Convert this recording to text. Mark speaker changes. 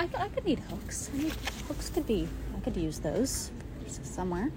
Speaker 1: I, I could need hooks. I need, hooks could be, I could use those somewhere.